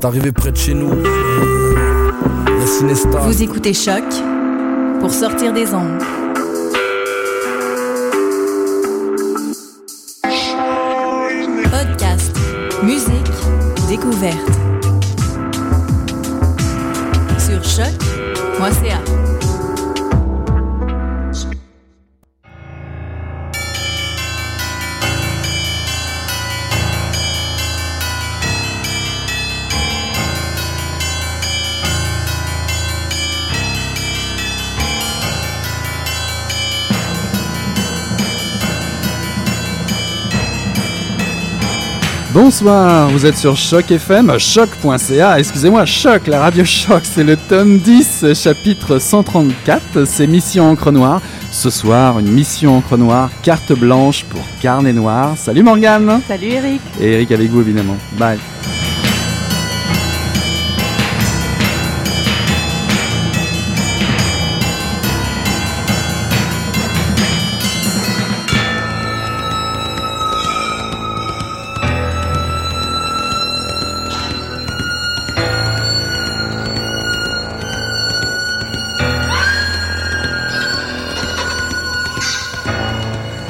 C'est arrivé près de chez nous. La Cinesta. Vous écoutez Choc pour sortir des ondes. Podcast, musique, découverte. Sur choc.ca. Bonsoir, vous êtes sur Choc FM, choc.ca, excusez-moi, Choc, la radio Choc, c'est le tome 10, chapitre 134, c'est Mission Encre Noire. Ce soir, une mission Encre Noire, carte blanche pour carnet noir. Salut Morgane Salut Eric Et Eric avec vous évidemment. Bye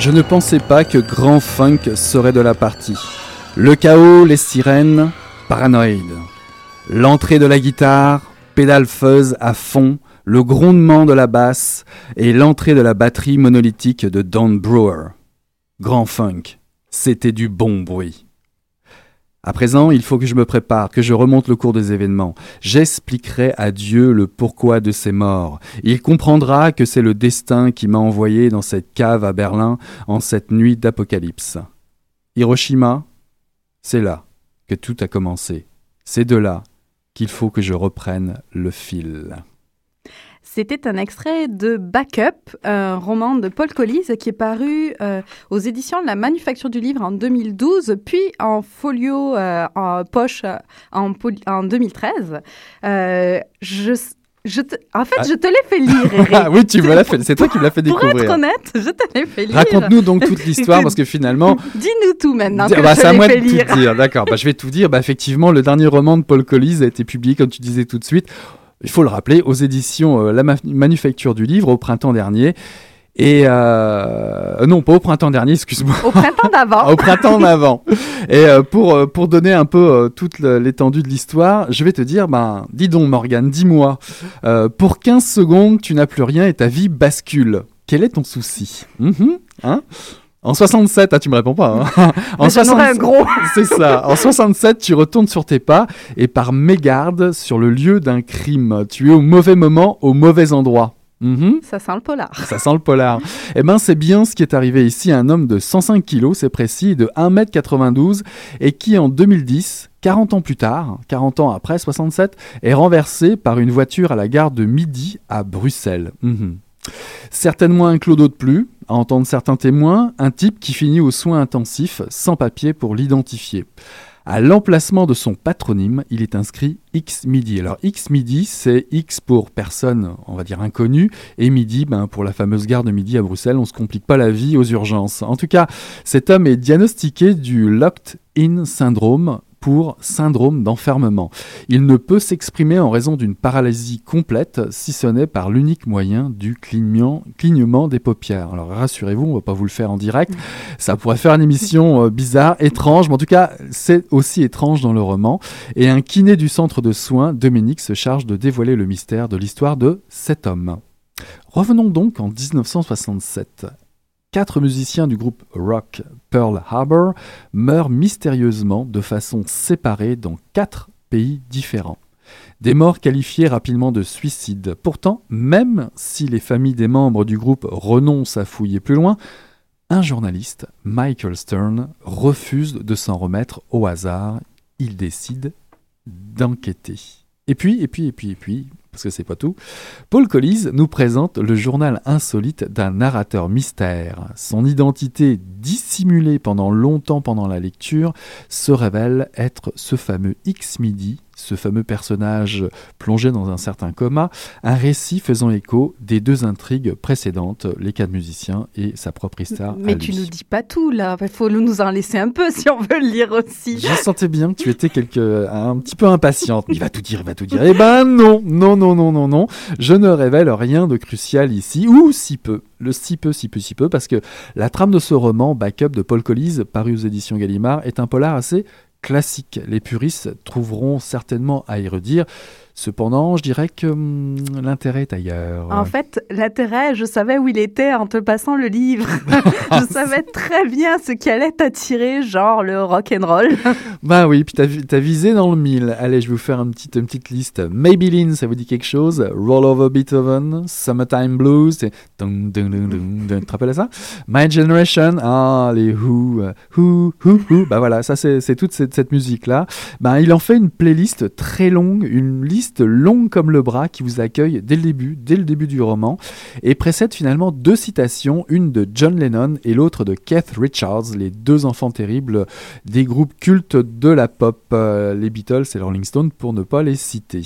Je ne pensais pas que Grand Funk serait de la partie. Le chaos, les sirènes, paranoïde. L'entrée de la guitare, pédale fuzz à fond, le grondement de la basse et l'entrée de la batterie monolithique de Don Brewer. Grand Funk, c'était du bon bruit. À présent, il faut que je me prépare, que je remonte le cours des événements. J'expliquerai à Dieu le pourquoi de ces morts. Il comprendra que c'est le destin qui m'a envoyé dans cette cave à Berlin en cette nuit d'apocalypse. Hiroshima, c'est là que tout a commencé. C'est de là qu'il faut que je reprenne le fil. C'était un extrait de Backup, un roman de Paul Collis qui est paru euh, aux éditions de la Manufacture du Livre en 2012, puis en folio euh, en poche euh, en, en 2013. je, je te, en fait, ah. je te l'ai fait lire. Ah oui, tu me l'as fait. C'est toi qui me l'as fait découvrir. Pour être honnête, je te l'ai fait lire. Raconte-nous donc toute l'histoire, parce que finalement. Dis-nous tout maintenant. bah, c'est à moi de tout dire. D'accord. Bah, je vais tout dire. Bah, effectivement, le dernier roman de Paul Collis a été publié, comme tu disais tout de suite, il faut le rappeler, aux éditions euh, La Manufacture du Livre au printemps dernier. Et euh, non, pas au printemps dernier, excuse-moi. Au printemps d'avant. au printemps d'avant. Et euh, pour, pour donner un peu toute l'étendue de l'histoire, je vais te dire, ben, dis donc Morgane, dis-moi, pour 15 secondes, tu n'as plus rien et ta vie bascule. Quel est ton souci? Mm hein? En 67, ah, tu me réponds pas. Hein. en 67, gros. c'est ça. En 67, tu retournes sur tes pas et par mégarde sur le lieu d'un crime. Tu es au mauvais moment, au mauvais endroit. Mhm. Ça sent le polar. Ça sent le polar. eh ben, c'est bien ce qui est arrivé ici à un homme de 105 kilos, c'est précis, de 1m92 et qui en 2010, 40 ans plus tard, 40 ans après 67, est renversé par une voiture à la gare de Midi à Bruxelles. Mhm. Certainement un clodo de plus, à entendre certains témoins, un type qui finit aux soins intensifs sans papier pour l'identifier. À l'emplacement de son patronyme, il est inscrit X Midi. Alors X Midi, c'est X pour personne, on va dire inconnue, et Midi, ben, pour la fameuse gare de Midi à Bruxelles, on ne se complique pas la vie aux urgences. En tout cas, cet homme est diagnostiqué du Locked In Syndrome, pour syndrome d'enfermement. Il ne peut s'exprimer en raison d'une paralysie complète, si ce n'est par l'unique moyen du clignement, des paupières. Alors rassurez-vous, on va pas vous le faire en direct. Ça pourrait faire une émission euh, bizarre, étrange, mais en tout cas, c'est aussi étrange dans le roman. Et un kiné du centre de soins, Dominique, se charge de dévoiler le mystère de l'histoire de cet homme. Revenons donc en 1967 quatre musiciens du groupe rock Pearl Harbor meurent mystérieusement de façon séparée dans quatre pays différents. Des morts qualifiées rapidement de suicides. Pourtant, même si les familles des membres du groupe renoncent à fouiller plus loin, un journaliste, Michael Stern, refuse de s'en remettre au hasard. Il décide d'enquêter. Et puis, et puis, et puis, et puis, parce que c'est pas tout. Paul Collis nous présente le journal insolite d'un narrateur mystère. Son identité dissimulée pendant longtemps pendant la lecture se révèle être ce fameux X-Midi ce fameux personnage plongé dans un certain coma, un récit faisant écho des deux intrigues précédentes, les quatre musiciens et sa propre histoire. Mais tu nous dis pas tout là, il faut nous en laisser un peu si on veut le lire aussi. Je sentais bien que tu étais quelque, un petit peu impatiente. Il va tout dire, il va tout dire. Eh ben non, non, non, non, non, non. Je ne révèle rien de crucial ici, ou si peu. Le si peu, si peu, si peu, parce que la trame de ce roman, Backup de Paul Collis, paru aux éditions Gallimard, est un polar assez classique. Les puristes trouveront certainement à y redire. Cependant, je dirais que hum, l'intérêt est ailleurs. En fait, l'intérêt, je savais où il était en te passant le livre. je savais très bien ce qui allait t'attirer, genre le rock and roll. Bah oui, puis t'as, vi- t'as visé dans le mille. Allez, je vais vous faire une petite, une petite liste. Maybelline, ça vous dit quelque chose? Roll Over Beethoven, Summertime Blues, c'est... Tu te rappelles ça? My Generation, ah, les Who, Who, Who, Who. Bah voilà, ça c'est, c'est toute cette, cette musique-là. Bah, il en fait une playlist très longue, une liste longue comme le bras qui vous accueille dès le début, dès le début du roman, et précède finalement deux citations, une de John Lennon et l'autre de Keith Richards, les deux enfants terribles des groupes cultes de la pop, euh, les Beatles et les Rolling Stones pour ne pas les citer.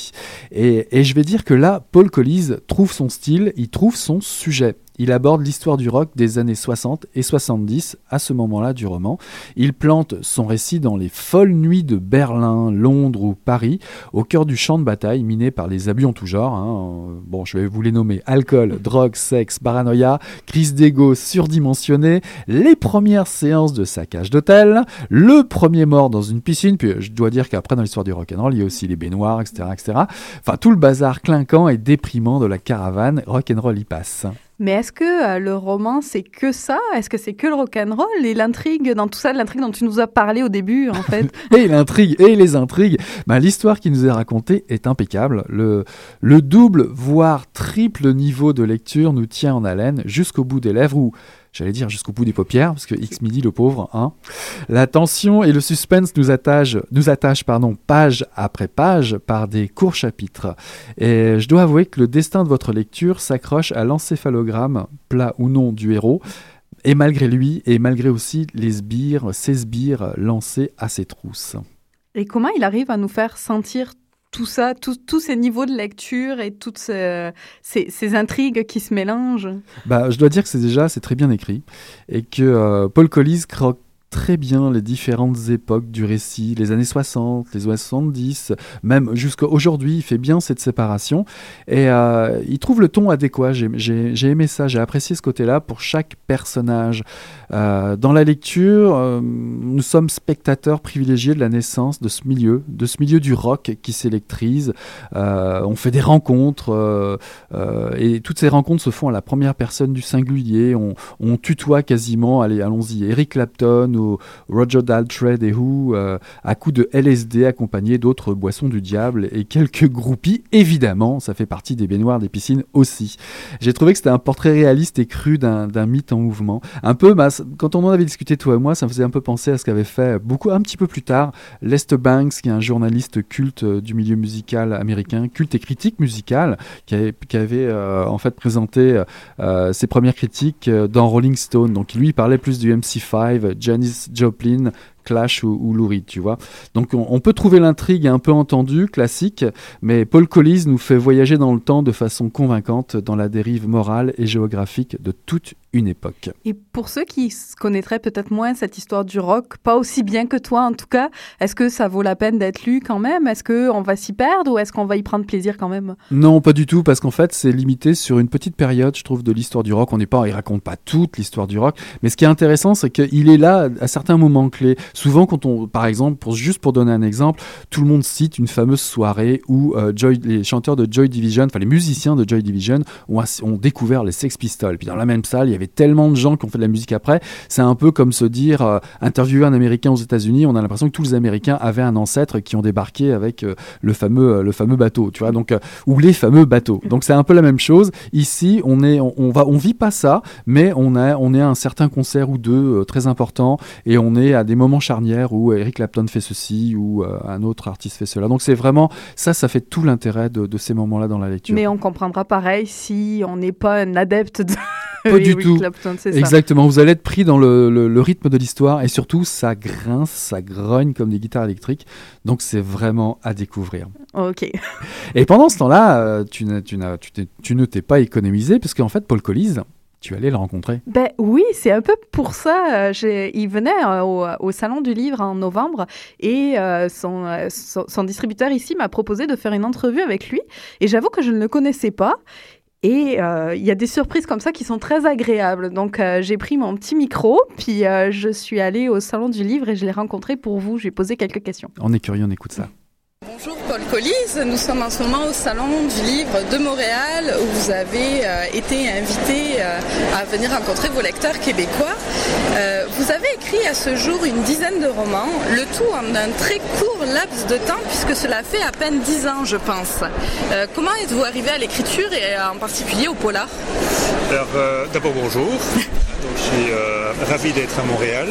Et, et je vais dire que là, Paul Collis trouve son style, il trouve son sujet. Il aborde l'histoire du rock des années 60 et 70 à ce moment-là du roman. Il plante son récit dans les folles nuits de Berlin, Londres ou Paris, au cœur du champ de bataille miné par les abus en tout genre. hein. Bon, je vais vous les nommer alcool, drogue, sexe, paranoïa, crise d'ego surdimensionnée, les premières séances de saccage d'hôtel, le premier mort dans une piscine, puis je dois dire qu'après dans l'histoire du rock'n'roll, il y a aussi les baignoires, etc., etc. Enfin, tout le bazar clinquant et déprimant de la caravane, rock'n'roll y passe. Mais est-ce que euh, le roman, c'est que ça? Est-ce que c'est que le rock and roll et l'intrigue dans tout ça, l'intrigue dont tu nous as parlé au début, en fait? Et l'intrigue et les intrigues, bah, l'histoire qui nous est racontée est impeccable. Le, le double, voire triple niveau de lecture nous tient en haleine jusqu'au bout des lèvres ou j'allais dire jusqu'au bout des paupières, parce que X midi le pauvre, hein. La tension et le suspense nous attachent, nous attachent pardon, page après page par des courts chapitres. Et je dois avouer que le destin de votre lecture s'accroche à l'encéphalogramme, plat ou non, du héros. Et malgré lui, et malgré aussi les sbires, ces sbires lancés à ses trousses. Et comment il arrive à nous faire sentir tout ça, tous ces niveaux de lecture et toutes ce- ces, intrigues qui se mélangent. Bah, je dois dire que c'est déjà c'est très bien écrit et que euh, Paul Collis croque très bien les différentes époques du récit, les années 60, les années 70, même jusqu'à aujourd'hui, il fait bien cette séparation et euh, il trouve le ton adéquat. J'ai- aimé ça, j'ai apprécié ce côté-là pour chaque personnage. Euh, dans la lecture, euh, nous sommes spectateurs privilégiés de la naissance de ce milieu, de ce milieu du rock qui s'électrise. On fait des rencontres et toutes ces rencontres se font à la première personne du singulier. On, tutoie quasiment, allez, allons-y, Eric Clapton Roger Daltrey des Who, euh, à coup de LSD accompagné d'autres boissons du diable et quelques groupies, évidemment, ça fait partie des baignoires des piscines aussi. J'ai trouvé que c'était un portrait réaliste et cru d'un mythe en mouvement. Un peu, quand on en avait discuté toi et moi, ça me faisait un peu penser à ce qu'avait fait beaucoup, un petit peu plus tard, Lester Banks, qui est un journaliste culte euh, du milieu musical américain, culte et critique musicale, qui avait, euh, en fait présenté ses premières critiques dans Rolling Stone. Donc lui, il parlait plus du MC5, Janis Joplin, Clash ou, ou Lou Reed, tu vois. Donc on, on peut trouver l'intrigue un peu entendue, classique, mais Paul Collis nous fait voyager dans le temps de façon convaincante dans la dérive morale et géographique de toute une époque. Et pour ceux qui connaîtraient peut-être moins cette histoire du rock, pas aussi bien que toi en tout cas, est-ce que ça vaut la peine d'être lu quand même? Est-ce qu'on va s'y perdre ou est-ce qu'on va y prendre plaisir quand même? Non, pas du tout, parce qu'en fait, c'est limité sur une petite période, je trouve, de l'histoire du rock. On n'est pas, il raconte pas toute l'histoire du rock, mais ce qui est intéressant, c'est qu'il est là à certains moments clés. Souvent, quand on, par exemple, pour juste pour donner un exemple, tout le monde cite une fameuse soirée où euh, Joy, les chanteurs de Joy Division, enfin les musiciens de Joy Division, ont, découvert les Sex Pistols. Puis dans la même salle, il y avait tellement de gens qui ont fait de la musique après. C'est un peu comme se dire, euh, interviewer un Américain aux États-Unis, on a l'impression que tous les Américains avaient un ancêtre qui ont débarqué avec euh, le fameux, euh, le fameux bateau, tu vois. Donc ou les fameux bateaux. Donc c'est un peu la même chose. Ici, on est, on, on va, on vit pas ça, mais on a, on est à un certain concert ou deux très important, et on est à des moments charnière où Eric Clapton fait ceci ou euh, un autre artiste fait cela. Donc c'est vraiment ça, ça fait tout l'intérêt de, de ces moments-là dans la lecture. Mais on comprendra pareil si on n'est pas un adepte de Pas du tout. Clapton, c'est ça. Exactement, vous allez être pris dans le, le- le rythme de l'histoire et surtout ça grince, ça grogne comme des guitares électriques. Donc c'est vraiment à découvrir. Ok. Et pendant ce temps-là, euh, tu, tu, tu ne t'es pas économisé parce qu'en fait Paul Collis, tu allais le rencontrer. Ben oui, c'est un peu pour ça. euh, il venait euh, au, au salon du livre en novembre et euh, son, son, son distributeur ici m'a proposé de faire une entrevue avec lui. Et j'avoue que je ne le connaissais pas. Et euh, il y a des surprises comme ça qui sont très agréables. Donc euh, j'ai pris mon petit micro, puis je suis allée au salon du livre et je l'ai rencontré pour vous. J'ai posé quelques questions. On est curieux, on écoute ça. Bonjour Paul Collis, nous sommes en ce moment au Salon du Livre de Montréal où vous avez euh, été invité euh, à venir rencontrer vos lecteurs québécois. Euh, vous avez écrit à ce jour une dizaine de romans, le tout en un très court laps de temps puisque cela fait à peine dix ans je pense. Comment êtes-vous arrivé à l'écriture et en particulier au polar? Alors, d'abord, bonjour. Donc, je suis ravi d'être à Montréal.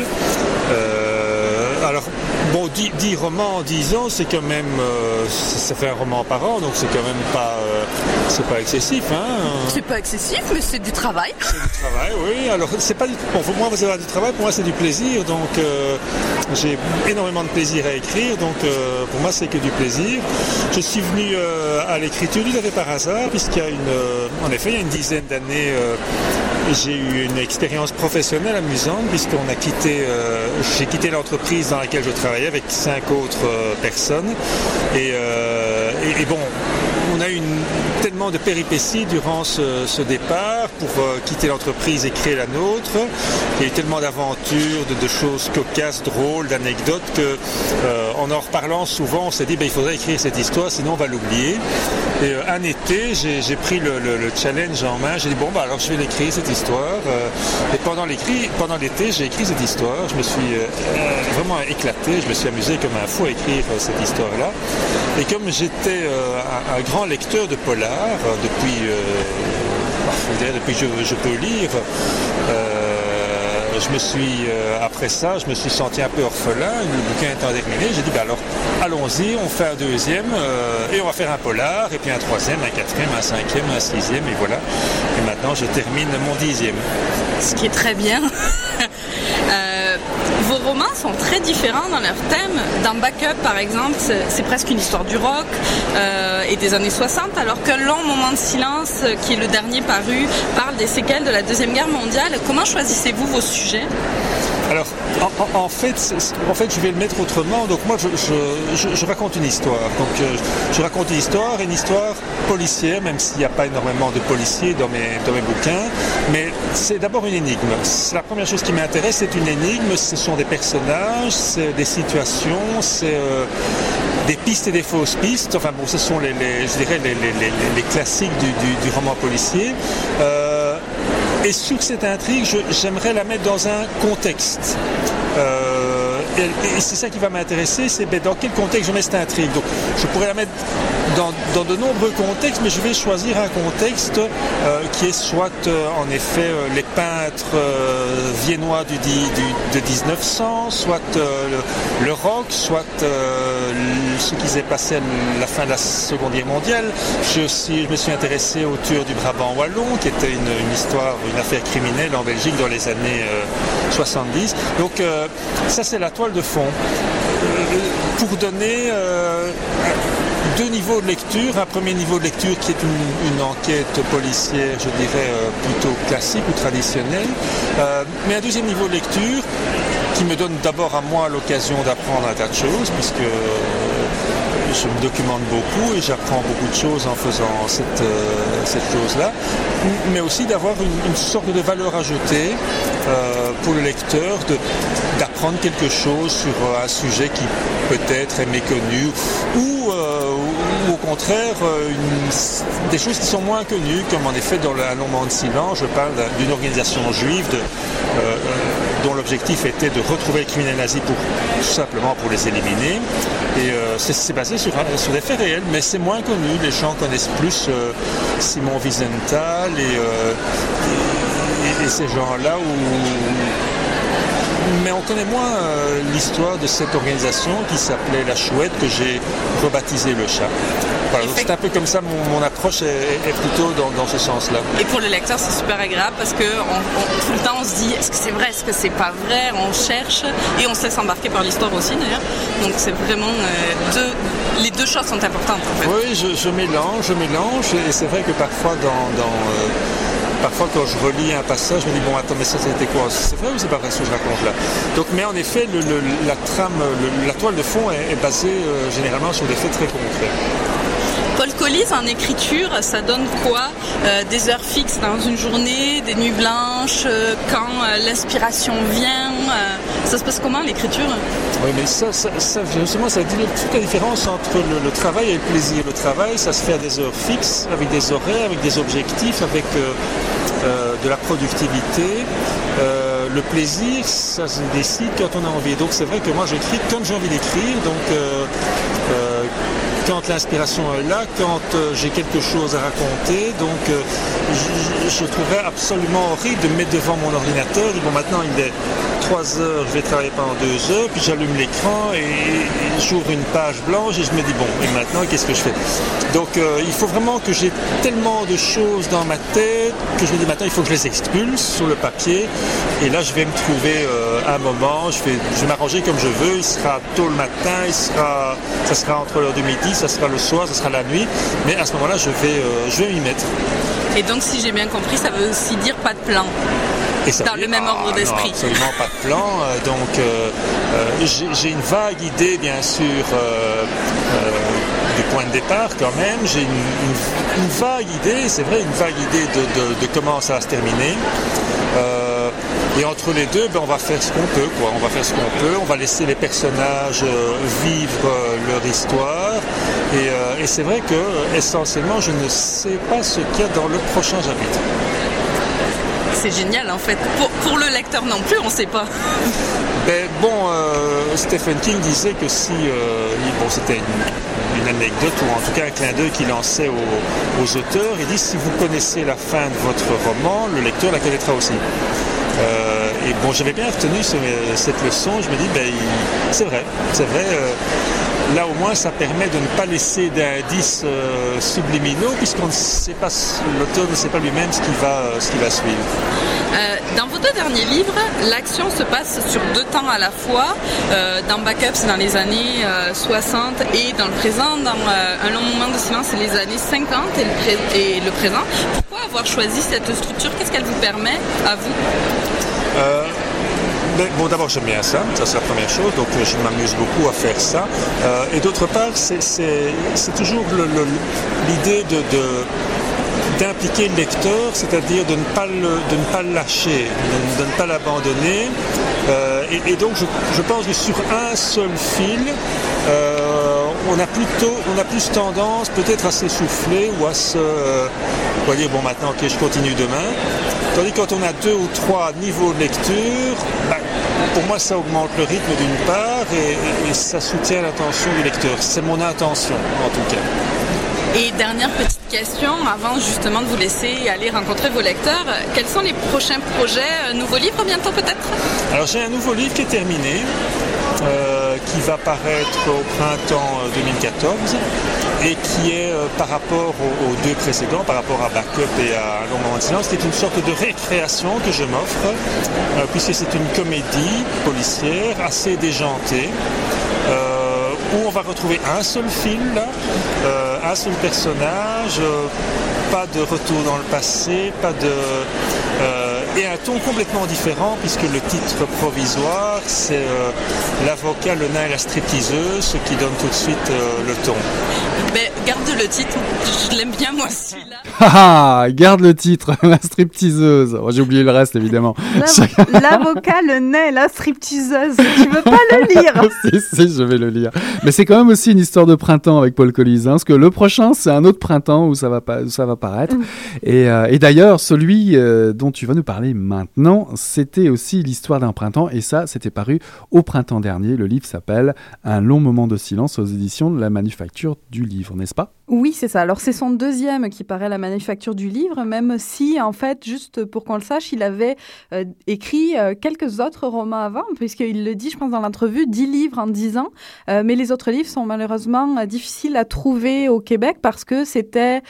Bon, 10, romans en 10 ans, c'est quand même. euh, ça fait un roman par an, donc c'est quand même pas. euh, c'est pas excessif, hein. C'est pas excessif mais c'est du travail. C'est du travail, oui. Alors, c'est pas du. Bon, pour moi, vous avez du travail, pour moi, c'est du plaisir. Donc, euh, j'ai énormément de plaisir à écrire. Donc, pour moi, c'est que du plaisir. Je suis venu à l'écriture fait par hasard, puisqu'il y a une. en effet, il y a une dizaine d'années, j'ai eu une expérience professionnelle amusante, puisqu'on a quitté. euh, j'ai quitté l'entreprise dans laquelle je travaillais avec cinq autres euh, personnes. Et, euh, et- bon, on a eu tellement de péripéties durant ce, départ pour quitter l'entreprise et créer la nôtre. Il y a eu tellement d'aventures, de, choses cocasses, drôles, d'anecdotes que, en en reparlant souvent, on s'est dit ben, il faudrait écrire cette histoire, sinon on va l'oublier. Et euh, un été, j'ai pris le, le- le challenge en main. J'ai dit bon bah alors je vais l'écrire cette histoire. Euh, et pendant l'été, j'ai écrit cette histoire. Je me suis euh, euh, vraiment éclaté. Je me suis amusé comme un fou à écrire cette histoire-là. Et comme j'étais un, grand lecteur de polar depuis, bah, depuis que je, peux lire, je me suis, euh, après ça, je me suis senti un peu orphelin, le bouquin étant terminé, j'ai dit, bah alors, allons-y, on fait un deuxième, euh, et on va faire un polar, et puis un troisième, un quatrième, un cinquième, un sixième, et voilà. Et maintenant, je termine mon dixième. ce qui est très bien. Vos romans sont très différents dans leur thème. Dans Backup, par exemple, c'est c'est presque une histoire du rock euh, et des années 60, alors que Long Moment de Silence, euh, qui est le dernier paru, parle des séquelles de la Deuxième Guerre mondiale. Comment choisissez-vous vos sujets? Alors, en, fait, je vais le mettre autrement. Donc moi, je, raconte une histoire. Donc, euh, je raconte une histoire, une histoire policière, même s'il n'y a pas énormément de policiers dans mes, bouquins. Mais c'est d'abord une énigme. La première chose qui m'intéresse, c'est une énigme. Ce sont des personnages, c'est des situations, c'est euh, des pistes et des fausses pistes. Enfin bon, ce sont les, classiques du roman policier. Euh, et sur cette intrigue, j'aimerais la mettre dans un contexte. Euh, et c'est ça qui va m'intéresser, c'est ben, dans quel contexte je mets cette intrigue. Donc, je pourrais la mettre dans, dans de nombreux contextes, mais je vais choisir un contexte euh, qui est soit, euh, en effet, euh, les peintres viennois de 1900, soit le, rock, soit ce qui s'est passé à la fin de la Seconde Guerre mondiale. Je, me suis intéressé au tueur du Brabant wallon, qui était une, une histoire, une affaire criminelle en Belgique dans les années euh, 70. Donc ça c'est la toile de fond. Euh, pour donner euh, deux niveaux de lecture. Un premier niveau de lecture qui est une, enquête policière, je dirais, euh, plutôt classique ou traditionnelle. Mais un deuxième niveau de lecture qui me donne d'abord à moi l'occasion d'apprendre un tas de choses, puisque je me documente beaucoup et j'apprends beaucoup de choses en faisant cette, euh, cette chose-là, mais aussi d'avoir une, sorte de valeur ajoutée euh, pour le lecteur, d'apprendre quelque chose sur un sujet qui peut-être est méconnu ou, euh, ou- ou au contraire euh, des choses qui sont moins connues, comme en effet dans de silence, je parle d'un- d'une organisation juive euh, euh, dont l'objectif était de retrouver les criminels nazis pour tout simplement pour les éliminer. Et c'est- basé sur, des faits réels, mais c'est moins connu. Les gens connaissent plus Simon Wiesenthal et, et- et ces gens-là où mais on connaît moins euh, l'histoire de cette organisation qui s'appelait La Chouette, que j'ai rebaptisé Le Chat. Voilà, donc c'est un peu comme ça, mon, mon approche est, est plutôt dans, dans ce sens-là. Et pour le lecteur, c'est super agréable parce que on, on- tout le temps, on se dit est-ce que c'est vrai, est-ce que c'est pas vrai? On cherche et on se laisse embarquer par l'histoire aussi d'ailleurs. Donc c'est vraiment euh, deux, les deux choses sont importantes en fait. Oui, je, je mélange, je mélange, et c'est vrai que parfois, dans, dans, euh, parfois quand je relis un passage, je me dis bon attends mais ça c'était quoi? C'est vrai ou c'est pas vrai ce que je raconte là? Mais en effet, la trame, la toile de fond est, est basée euh, généralement sur des faits très concrets. Paul Collis en écriture, ça donne quoi Euh, Des heures fixes dans une journée, des nuits blanches, euh, quand euh, l'inspiration vient. ça se passe comment l'écriture? Oui, mais ça, justement, ça dit toute la différence entre le, travail et le plaisir. Le travail, ça se fait à des heures fixes, avec des horaires, avec des objectifs, avec de la productivité. Le plaisir, ça se décide quand on a envie. Donc c'est vrai que moi j'écris comme j'ai envie d'écrire. Donc quand l'inspiration est là, quand euh, j'ai quelque chose à raconter. Donc euh, je, trouverais absolument horrible de me mettre devant mon ordinateur. Bon maintenant il est 3 heures, je vais travailler pendant 2 heures, puis j'allume l'écran et, j'ouvre une page blanche et je me dis bon, et maintenant qu'est-ce que je fais? Donc euh, il faut vraiment que j'ai tellement de choses dans ma tête que je me dis maintenant il faut que je les expulse sur le papier et là je vais me trouver euh, un moment, je vais, m'arranger comme je veux, il sera tôt le matin, il sera, ça sera entre l'heure du midi, ça sera le soir, ça sera la nuit, mais à ce moment-là je vais, euh, je vais m'y mettre. Et donc si j'ai bien compris, ça veut aussi dire pas de plan. Et ça Dans le même ordre Ah, d'esprit. absolument pas de plan. euh, donc euh, euh, j'ai une vague idée, bien sûr, euh, du point de départ quand même. J'ai une, une- une vague idée, c'est vrai, une vague idée de, de- de comment ça va se terminer. Et entre les deux, ben, on va faire ce qu'on peut. Quoi. On va faire ce qu'on peut. On va laisser les personnages euh, vivre euh, leur histoire. Et, euh, et c'est vrai que essentiellement, je ne sais pas ce qu'il y a dans le prochain chapitre. C'est génial en fait. Pour, le lecteur non plus, on sait pas. Ben, bon, euh, Stephen King disait que si, euh, bon, c'était une, anecdote ou en tout cas un clin d'œil qu'il lançait aux, auteurs, il dit si vous connaissez la fin de votre roman, le lecteur la connaîtra aussi. Euh, et bon, j'avais bien retenu ce- cette leçon. Je me dis, ben, c'est vrai, c'est vrai. Là, au moins, ça permet de ne pas laisser d'indices euh, subliminaux, puisqu'on ne sait pas, l'auteur ne sait pas lui-même ce qui va, euh, ce qui va suivre. Euh, dans vos deux derniers livres, l'action se passe sur deux temps à la fois. Euh, dans Backup, c'est dans les années euh, 60 et dans le présent, dans Un long moment de silence, c'est les années 50 et le, pré- et le présent. Pourquoi avoir choisi cette structure? Qu'est-ce qu'elle vous permet à vous? Euh, ben, bon, d'abord, j'aime bien ça, ça c'est la première chose, donc je m'amuse beaucoup à faire ça. Euh, et d'autre part, c'est- toujours l'idée de, d'impliquer le lecteur, c'est-à-dire de ne pas le, de ne pas le lâcher, de, ne pas l'abandonner. Euh, et, donc, je, je pense que sur un seul fil, euh, on a plutôt, on a plus tendance peut-être à s'essouffler ou à se, euh, va dire bon maintenant, ok, je continue demain. Tandis que quand on a deux ou trois niveaux de lecture, bah, pour moi ça augmente le rythme d'une part et, ça soutient l'attention du lecteur. C'est mon intention en tout cas. Et dernière petite question, avant justement de vous laisser aller rencontrer vos lecteurs, quels sont les prochains projets? Nouveau livre bientôt peut-être? Alors j'ai un nouveau livre qui est terminé, euh, qui va paraître au printemps euh, 2014 et qui est euh, par rapport aux, deux précédents, par rapport à Backup et à long moment de silence, qui est une sorte de récréation que je m'offre, euh, puisque c'est une comédie policière assez déjantée. euh, où on va retrouver un seul film, euh, un seul personnage, euh, pas de retour dans le passé, pas de euh, et un ton complètement différent puisque le titre provisoire c'est euh, l'avocat, le nain et la stripteaseuse, ce qui donne tout de suite euh, le ton. Ben, Garde le titre, je l'aime bien moi celui-là. Haha, Ah, garde le titre, la stripteaseuse. Oh, J'ai oublié le reste évidemment. L'avocat, le nez, la stripteaseuse. Tu veux pas le lire si, si, je vais le lire. Mais c'est quand même aussi une histoire de printemps avec Paul Collis, hein, parce que le prochain, c'est un autre printemps où ça va, pas, où ça va paraître. Et, euh, et d'ailleurs, celui euh, dont tu vas nous parler parler maintenant. C'était aussi l'histoire d'un printemps et ça, c'était paru au printemps dernier. Le livre s'appelle Un long moment de silence aux éditions de la Manufacture du Livre, n'est-ce pas? Oui, c'est ça. Alors c'est son deuxième qui paraît la Manufacture du Livre, même si en fait, juste pour qu'on le sache, il avait euh, écrit euh, quelques autres romans avant, puisqu'il le dit, je pense, dans l'entrevue, dix livres en dix ans. Euh, mais les autres livres sont malheureusement difficiles à trouver au Québec parce que c'était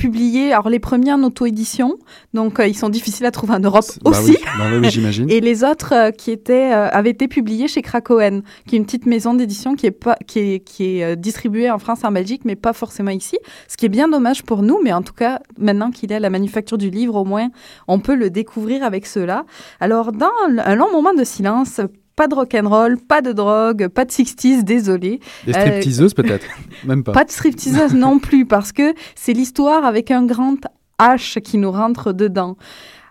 publiés, alors les premiers en auto-édition, donc euh, ils sont difficiles à trouver en Europe Bah aussi. oui, bah oui, oui, j'imagine. Et les autres euh, qui étaient euh, avaient été publiés chez Krakowen, qui est une petite maison d'édition qui est pas qui est qui est distribuée en France et en Belgique, mais pas forcément ici. Ce qui est bien dommage pour nous, mais en tout cas maintenant qu'il est à la manufacture du livre, au moins on peut le découvrir avec cela. Alors dans un long moment de silence. Pas de rock'n'roll, pas de drogue, pas de 60s, désolé. Des Euh, stripteaseuses peut-être Même pas. Pas de stripteaseuse non plus, parce que c'est l'histoire avec un grand H qui nous rentre dedans.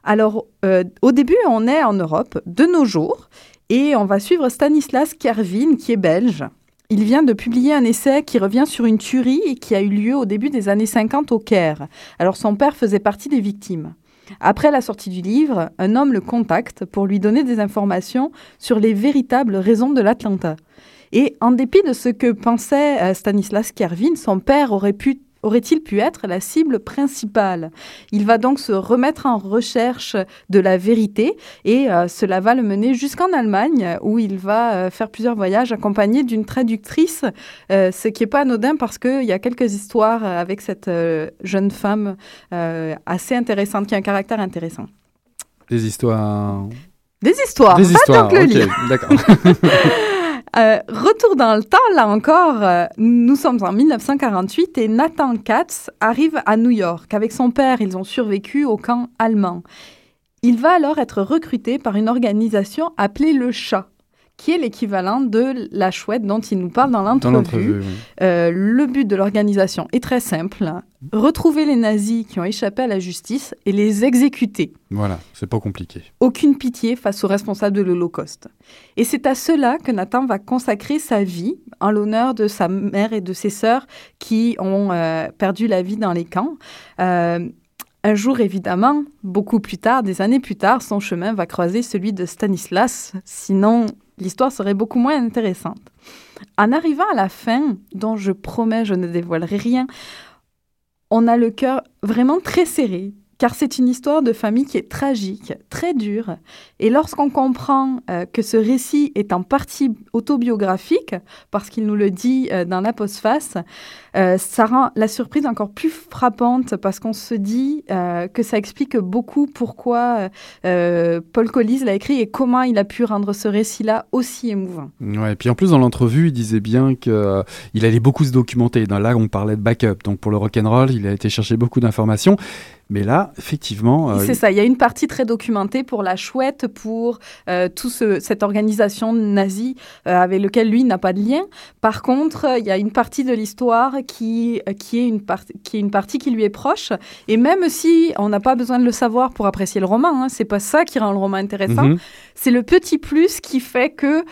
Alors, euh, au début, on est en Europe, de nos jours, et on va suivre Stanislas Kervin, qui est belge. Il vient de publier un essai qui revient sur une tuerie qui a eu lieu au début des années 50 au Caire. Alors, son père faisait partie des victimes. Après la sortie du livre, un homme le contacte pour lui donner des informations sur les véritables raisons de l'Atlanta. Et en dépit de ce que pensait euh, Stanislas Kervin, son père aurait pu aurait-il pu être la cible principale? Il va donc se remettre en recherche de la vérité et euh, cela va le mener jusqu'en Allemagne où il va euh, faire plusieurs voyages accompagné d'une traductrice, euh, ce qui n'est pas anodin parce qu'il y a quelques histoires avec cette jeune femme assez intéressante, qui a un caractère intéressant. Des histoires. Des histoires, Des pas histoires, donc le ok, livre. d'accord. Euh, retour dans le temps, là encore, euh, nous sommes en 1948 et Nathan Katz arrive à New York. Avec son père, ils ont survécu au camp allemand. Il va alors être recruté par une organisation appelée le Chat, qui est l'équivalent de la chouette dont il nous parle dans l'entrevue, oui. Euh, le but de l'organisation est très simple retrouver les nazis qui ont échappé à la justice et les exécuter Voilà, c'est pas compliqué. aucune pitié face aux responsables de l'Holocauste. Et c'est à cela que Nathan va consacrer sa vie en l'honneur de sa mère et de ses sœurs qui ont euh, perdu la vie dans les camps. Euh, un jour, évidemment, beaucoup plus tard, des années plus tard, son chemin va croiser celui de Stanislas, sinon l'histoire serait beaucoup moins intéressante. En arrivant à la fin, dont je promets je ne dévoilerai rien, on a le cœur vraiment très serré, car c'est une histoire de famille qui est tragique, très dure. Et lorsqu'on comprend euh, que ce récit est en partie autobiographique, parce qu'il nous le dit euh, dans la postface, euh, ça rend la surprise encore plus frappante, parce qu'on se dit euh, que ça explique beaucoup pourquoi Paul Collis l'a écrit et comment il a pu rendre ce récit-là aussi émouvant. Ouais, et puis en plus dans l'entrevue, il disait bien que euh, il allait beaucoup se documenter. Là, on parlait de backup. Donc pour le rock'n'roll, il a été chercher beaucoup d'informations. Mais là, effectivement, euh, C'est ça, il y a une partie très documentée pour la chouette, pour euh, tout ce, cette organisation nazie euh, avec lequel lui n'a pas de lien. Par contre, euh, il y a une partie de l'histoire qui, euh, qui, est une qui est une partie qui lui est proche. Et même si on n'a pas besoin de le savoir pour apprécier le roman, hein, c'est pas ça qui rend le roman intéressant, mhm. c'est le petit plus qui fait que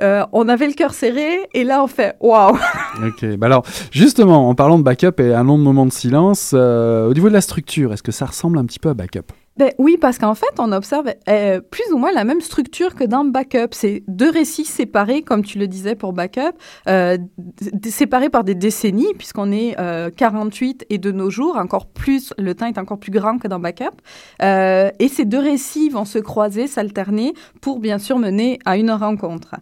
euh, on avait le cœur serré et là on fait waouh. Ok, bah alors justement, en parlant de backup et un long moment de silence, euh, au niveau de la structure, est-ce que ça ressemble un petit peu à backup? Ben oui, parce qu'en fait, on observe euh, plus ou moins la même structure que dans Backup. C'est deux récits séparés, comme tu le disais pour Backup, euh, séparés par des décennies, puisqu'on est euh, 48 et de nos jours, encore plus, le temps est encore plus grand que dans Backup. Euh, et ces deux récits vont se croiser, s'alterner, pour bien sûr mener à une rencontre.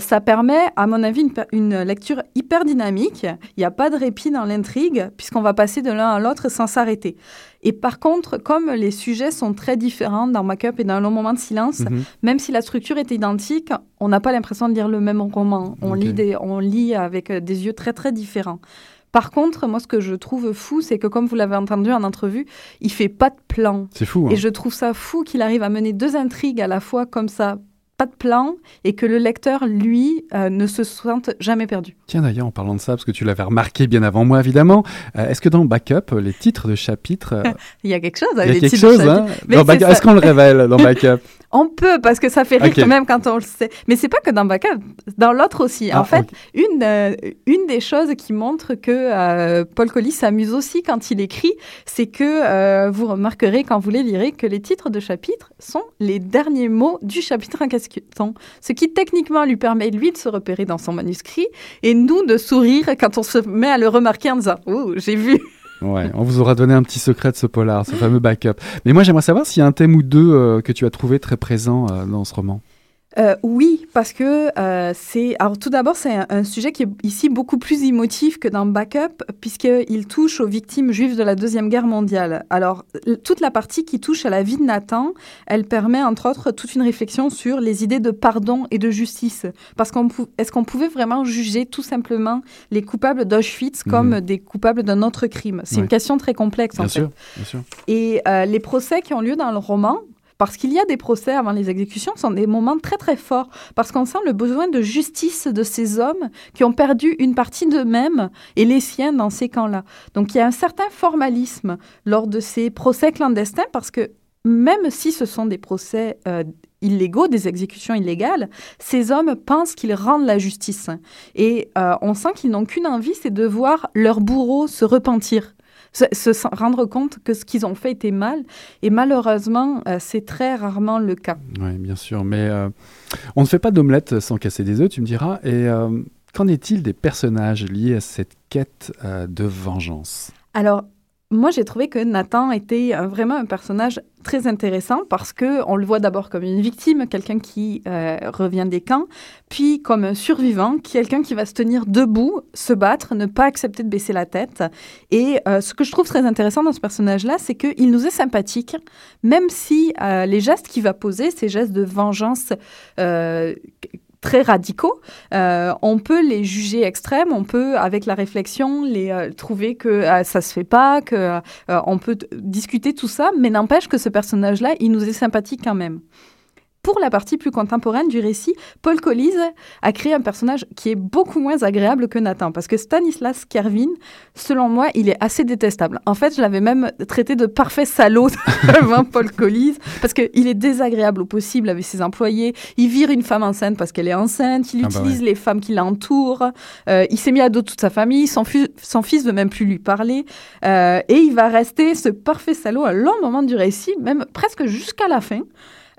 Ça permet, à mon avis, une, une lecture hyper dynamique. Il n'y a pas de répit dans l'intrigue, puisqu'on va passer de l'un à l'autre sans s'arrêter. Et par contre, comme les sujets sont très différents dans Make-up et dans Le Moment de Silence, Mhm. même si la structure est identique, on n'a pas l'impression de lire le même roman. On, lit, des, on lit avec des yeux très très différents. Par contre, moi, ce que je trouve fou, c'est que comme vous l'avez entendu en entrevue, il fait pas de plan. C'est fou. hein. Et je trouve ça fou qu'il arrive à mener deux intrigues à la fois comme ça, pas de plan, et que le lecteur, lui, euh, ne se sente jamais perdu. Tiens d'ailleurs, en parlant de ça, parce que tu l'avais remarqué bien avant moi évidemment, euh, est-ce que dans Backup, les titres de chapitres, euh, Il y a quelque chose il y avec a les quelque titres de chose chapitres. hein Backup- ça. Est-ce qu'on le révèle dans Backup On peut, parce que ça fait rire quand même quand on le sait. Mais c'est pas que dans Backup, dans l'autre aussi. Ah, en fait, une, euh, une des choses qui montre que euh, Paul Collis s'amuse aussi quand il écrit, c'est que euh, vous remarquerez quand vous les lirez que les titres de chapitres sont les derniers mots du chapitre en question. Ce qui techniquement lui permet, lui, de se repérer dans son manuscrit et nous de sourire quand on se met à le remarquer en disant Oh, j'ai vu. Ouais, on vous aura donné un petit secret de ce polar, ce fameux backup. Mais moi, j'aimerais savoir s'il y a un thème ou deux euh, que tu as trouvé très présent euh, dans ce roman. Euh, oui, parce que euh, c'est. Alors, tout d'abord, c'est un, un sujet qui est ici beaucoup plus émotif que dans Backup, puisqu'il touche aux victimes juives de la Deuxième Guerre mondiale. Alors, toute la partie qui touche à la vie de Nathan, elle permet, entre autres, toute une réflexion sur les idées de pardon et de justice. Parce qu'on est-ce qu'on pouvait vraiment juger tout simplement les coupables d'Auschwitz comme des coupables d'un autre crime? C'est Ouais. une question très complexe, en fait. bien sûr. Et euh, les procès qui ont lieu dans le roman, parce qu'il y a des procès avant les exécutions, sont des moments très très forts, parce qu'on sent le besoin de justice de ces hommes qui ont perdu une partie d'eux-mêmes et les siens dans ces camps-là. Donc il y a un certain formalisme lors de ces procès clandestins, parce que même si ce sont des procès euh, illégaux, des exécutions illégales, ces hommes pensent qu'ils rendent la justice. Et euh, on sent qu'ils n'ont qu'une envie, c'est de voir leur bourreau se repentir se, rendre compte que ce qu'ils ont fait était mal. Et malheureusement, euh, c'est très rarement le cas. Oui, bien sûr. Mais euh, on ne fait pas d'omelette sans casser des œufs, tu me diras. Et euh, qu'en est-il des personnages liés à cette quête de vengeance? Alors, moi, j'ai trouvé que Nathan était euh, vraiment un personnage très intéressant parce que on le voit d'abord comme une victime, quelqu'un qui euh, revient des camps, puis comme un survivant, quelqu'un qui va se tenir debout, se battre, ne pas accepter de baisser la tête. Et euh, ce que je trouve très intéressant dans ce personnage-là, c'est qu'il nous est sympathique, même si les gestes qu'il va poser, ces gestes de vengeance très radicaux, euh, on peut les juger extrêmes, on peut, avec la réflexion, les euh, trouver que euh, ça se fait pas, que euh, on peut discuter tout ça, mais n'empêche que ce personnage-là, il nous est sympathique quand même. Pour la partie plus contemporaine du récit, Paul Collis a créé un personnage qui est beaucoup moins agréable que Nathan, parce que Stanislas Kervin, selon moi, il est assez détestable. En fait, je l'avais même traité de parfait salaud devant Paul Collis, parce qu'il est désagréable au possible avec ses employés. Il vire une femme enceinte parce qu'elle est enceinte. Il Ah bah utilise les femmes qui l'entourent. Euh, il s'est mis à dos toute sa famille. Son, fils veut même plus lui parler. Euh, et il va rester ce parfait salaud à un long moment du récit, même presque jusqu'à la fin.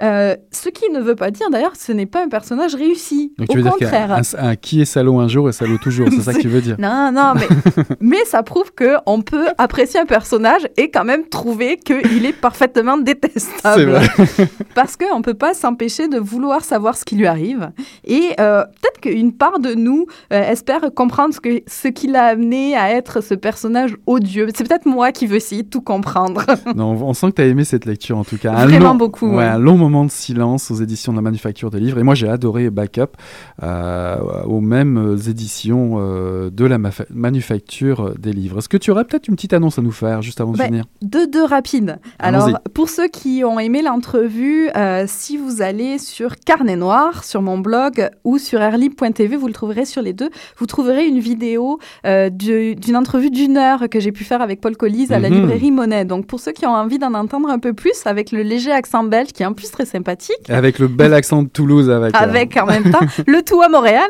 Euh, ce qui ne veut pas dire d'ailleurs que ce n'est pas un personnage réussi. Donc Au tu veux dire contraire. qu'un un qui est salaud un jour et salaud toujours, c'est ça que tu veux dire Non, non, mais, mais ça prouve que on peut apprécier un personnage et quand même trouver qu'il est parfaitement détestable. Parce qu'on ne peut pas s'empêcher de vouloir savoir ce qui lui arrive. Et euh, peut-être qu'une part de nous euh, espère comprendre ce, que, ce qui l'a amené à être ce personnage odieux. C'est peut-être moi qui veux essayer de tout comprendre. Non, on sent que tu as aimé cette lecture en tout cas. Un Vraiment long- beaucoup, Ouais, ouais. un long moment de silence aux éditions de la Manufacture des Livres. Et moi, j'ai adoré Backup euh, aux mêmes éditions euh, de la Manufacture des Livres. Est-ce que tu aurais peut-être une petite annonce à nous faire juste avant de Ben, finir? Deux, deux rapides. Alors, pour ceux qui ont aimé l'entrevue, euh, si vous allez sur Carnet Noir, sur mon blog, ou sur airlib.tv, vous le trouverez sur les deux, vous trouverez une vidéo euh, du- d'une entrevue d'une heure que j'ai pu faire avec Paul Collis à la Mhm. librairie Monet. Donc, pour ceux qui ont envie d'en entendre un peu plus, avec le léger accent belge, qui est en plus très sympathique, Avec le bel accent de Toulouse. Avec, euh, avec en même temps le tout à Montréal.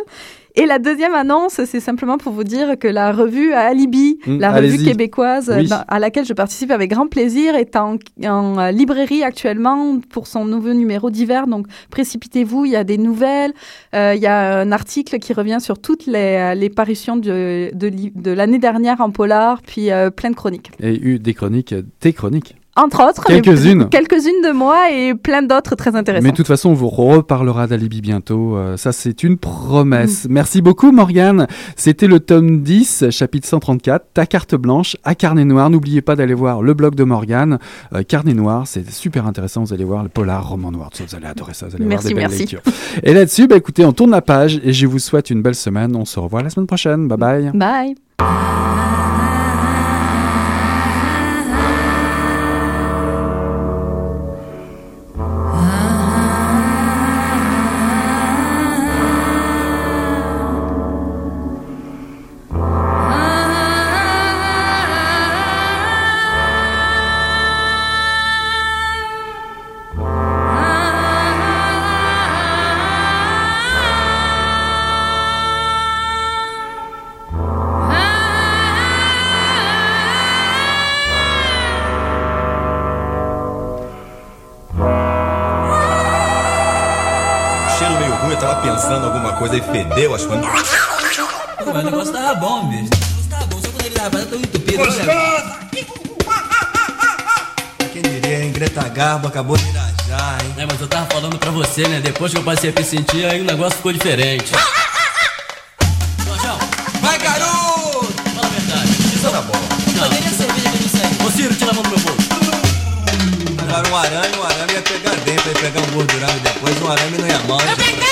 Et la deuxième annonce, c'est simplement pour vous dire que la revue Alibi, Mm, la revue québécoise Oui. dans- à laquelle je participe avec grand plaisir, est en, en, euh, librairie actuellement pour son nouveau numéro d'hiver. Donc précipitez-vous, il y a des nouvelles, euh, il y a un article qui revient sur toutes les, les parutions de, de, l'année dernière en polar, puis euh, plein de chroniques. Et eu des chroniques, tes chroniques. Entre autres, Quelques-unes. quelques-unes de moi et plein d'autres très intéressantes. Mais de toute façon, on vous reparlera d'Alibi bientôt. euh, ça, c'est une promesse. Mm. Merci beaucoup, Morgane. C'était le tome 10, chapitre 134, ta carte blanche à carnet noir. N'oubliez pas d'aller voir le blog de Morgane. Euh, carnet noir, c'est super intéressant. Vous allez voir le polar, roman noir. Vous allez adorer ça. Vous allez Merci, voir des belles merci. lectures. Et là-dessus, bah, écoutez, on tourne la page et je vous souhaite une belle semaine. On se revoit la semaine prochaine. Bye bye. Bye. Coisa e fedeu as coisas. Pô, mas o negócio tava bom, bicho. O negócio tava bom, só quando ele tava tão entupido. Gostoso! Quem diria, hein? Greta Garbo acabou de irajar, hein? É, mas eu tava falando pra você, né? Depois que eu passei a me sentir, aí o negócio ficou diferente. Jorjão, Vai, garoto! fala a verdade. Isso tá bom. Não, nem a cerveja que eu não sei. Ô Ciro, tira a mão do meu bolso. Agora um arame, um arame ia pegar dentro, ia pegar um gordurão e depois um arame não ia? Come